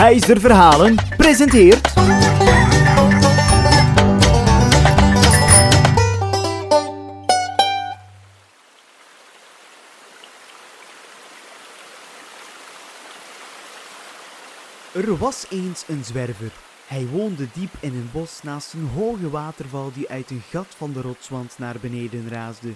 Heister Verhalen presenteert... Er was eens een zwerver. Hij woonde diep in een bos naast een hoge waterval die uit een gat van de rotswand naar beneden raasde.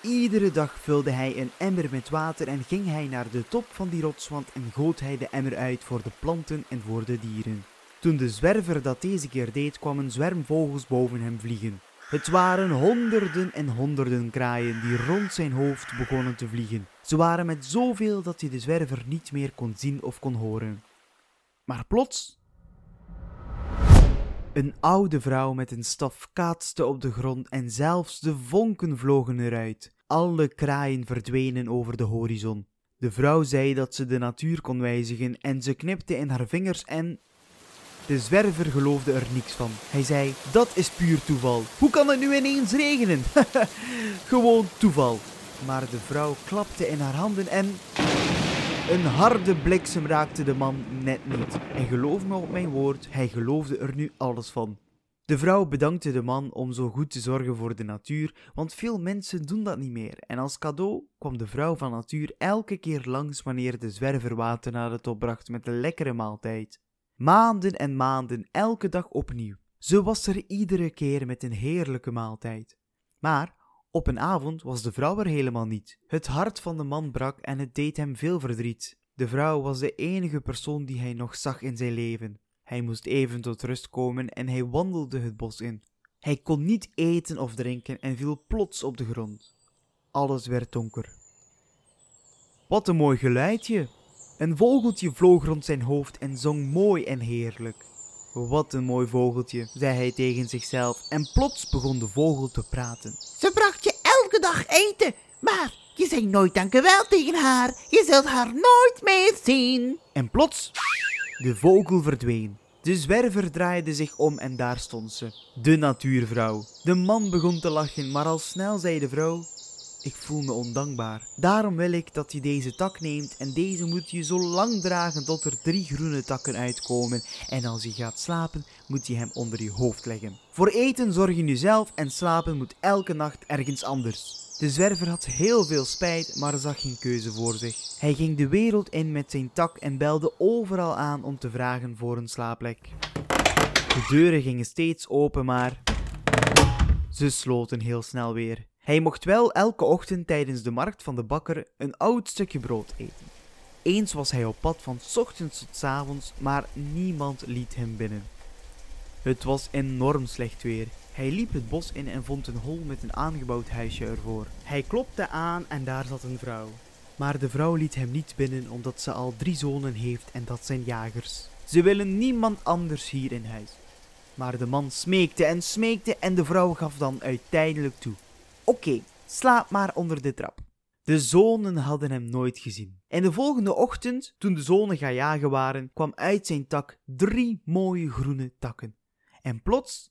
Iedere dag vulde hij een emmer met water en ging hij naar de top van die rotswand en goot hij de emmer uit voor de planten en voor de dieren. Toen de zwerver dat deze keer deed, kwam een zwerm vogels boven hem vliegen. Het waren honderden en honderden kraaien die rond zijn hoofd begonnen te vliegen. Ze waren met zoveel dat hij de zwerver niet meer kon zien of kon horen. Maar plots. Een oude vrouw met een staf kaatste op de grond en zelfs de vonken vlogen eruit. Alle kraaien verdwenen over de horizon. De vrouw zei dat ze de natuur kon wijzigen en ze knipte in haar vingers en. De zwerver geloofde er niks van. Hij zei: Dat is puur toeval. Hoe kan het nu ineens regenen? Gewoon toeval. Maar de vrouw klapte in haar handen en. Een harde bliksem raakte de man net niet. En geloof me op mijn woord, hij geloofde er nu alles van. De vrouw bedankte de man om zo goed te zorgen voor de natuur, want veel mensen doen dat niet meer. En als cadeau kwam de vrouw van natuur elke keer langs wanneer de zwerver water naar de top bracht met een lekkere maaltijd. Maanden en maanden, elke dag opnieuw. Ze was er iedere keer met een heerlijke maaltijd. Maar op een avond was de vrouw er helemaal niet. Het hart van de man brak en het deed hem veel verdriet. De vrouw was de enige persoon die hij nog zag in zijn leven. Hij moest even tot rust komen en hij wandelde het bos in. Hij kon niet eten of drinken en viel plots op de grond. Alles werd donker. Wat een mooi geluidje! Een vogeltje vloog rond zijn hoofd en zong mooi en heerlijk. Wat een mooi vogeltje, zei hij tegen zichzelf, en plots begon de vogel te praten. Ze bracht je elke dag eten, maar je zei nooit dankjewel tegen haar. Je zult haar nooit meer zien. En plots, de vogel verdween. De zwerver draaide zich om en daar stond ze, de natuurvrouw. De man begon te lachen, maar al snel zei de vrouw: Ik voel me ondankbaar. Daarom wil ik dat je deze tak neemt en deze moet je zo lang dragen tot er drie groene takken uitkomen. En als je gaat slapen, moet je hem onder je hoofd leggen. Voor eten zorg je nu zelf en slapen moet elke nacht ergens anders. De zwerver had heel veel spijt, maar zag geen keuze voor zich. Hij ging de wereld in met zijn tak en belde overal aan om te vragen voor een slaapplek. De deuren gingen steeds open, maar ze sloten heel snel weer. Hij mocht wel elke ochtend tijdens de markt van de bakker een oud stukje brood eten. Eens was hij op pad van ochtends tot avonds, maar niemand liet hem binnen. Het was enorm slecht weer. Hij liep het bos in en vond een hol met een aangebouwd huisje ervoor. Hij klopte aan en daar zat een vrouw. Maar de vrouw liet hem niet binnen omdat ze al drie zonen heeft en dat zijn jagers. Ze willen niemand anders hier in huis. Maar de man smeekte en smeekte en de vrouw gaf dan uiteindelijk toe. Oké, slaap maar onder de trap. De zonen hadden hem nooit gezien. En de volgende ochtend, toen de zonen gaan jagen waren, kwam uit zijn tak drie mooie groene takken. En plots,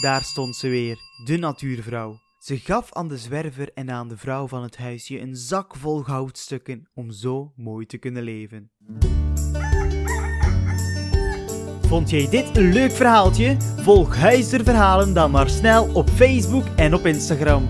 daar stond ze weer, de natuurvrouw. Ze gaf aan de zwerver en aan de vrouw van het huisje een zak vol goudstukken om zo mooi te kunnen leven. Vond jij dit een leuk verhaaltje? Volg Huister Verhalen dan maar snel op Facebook en op Instagram.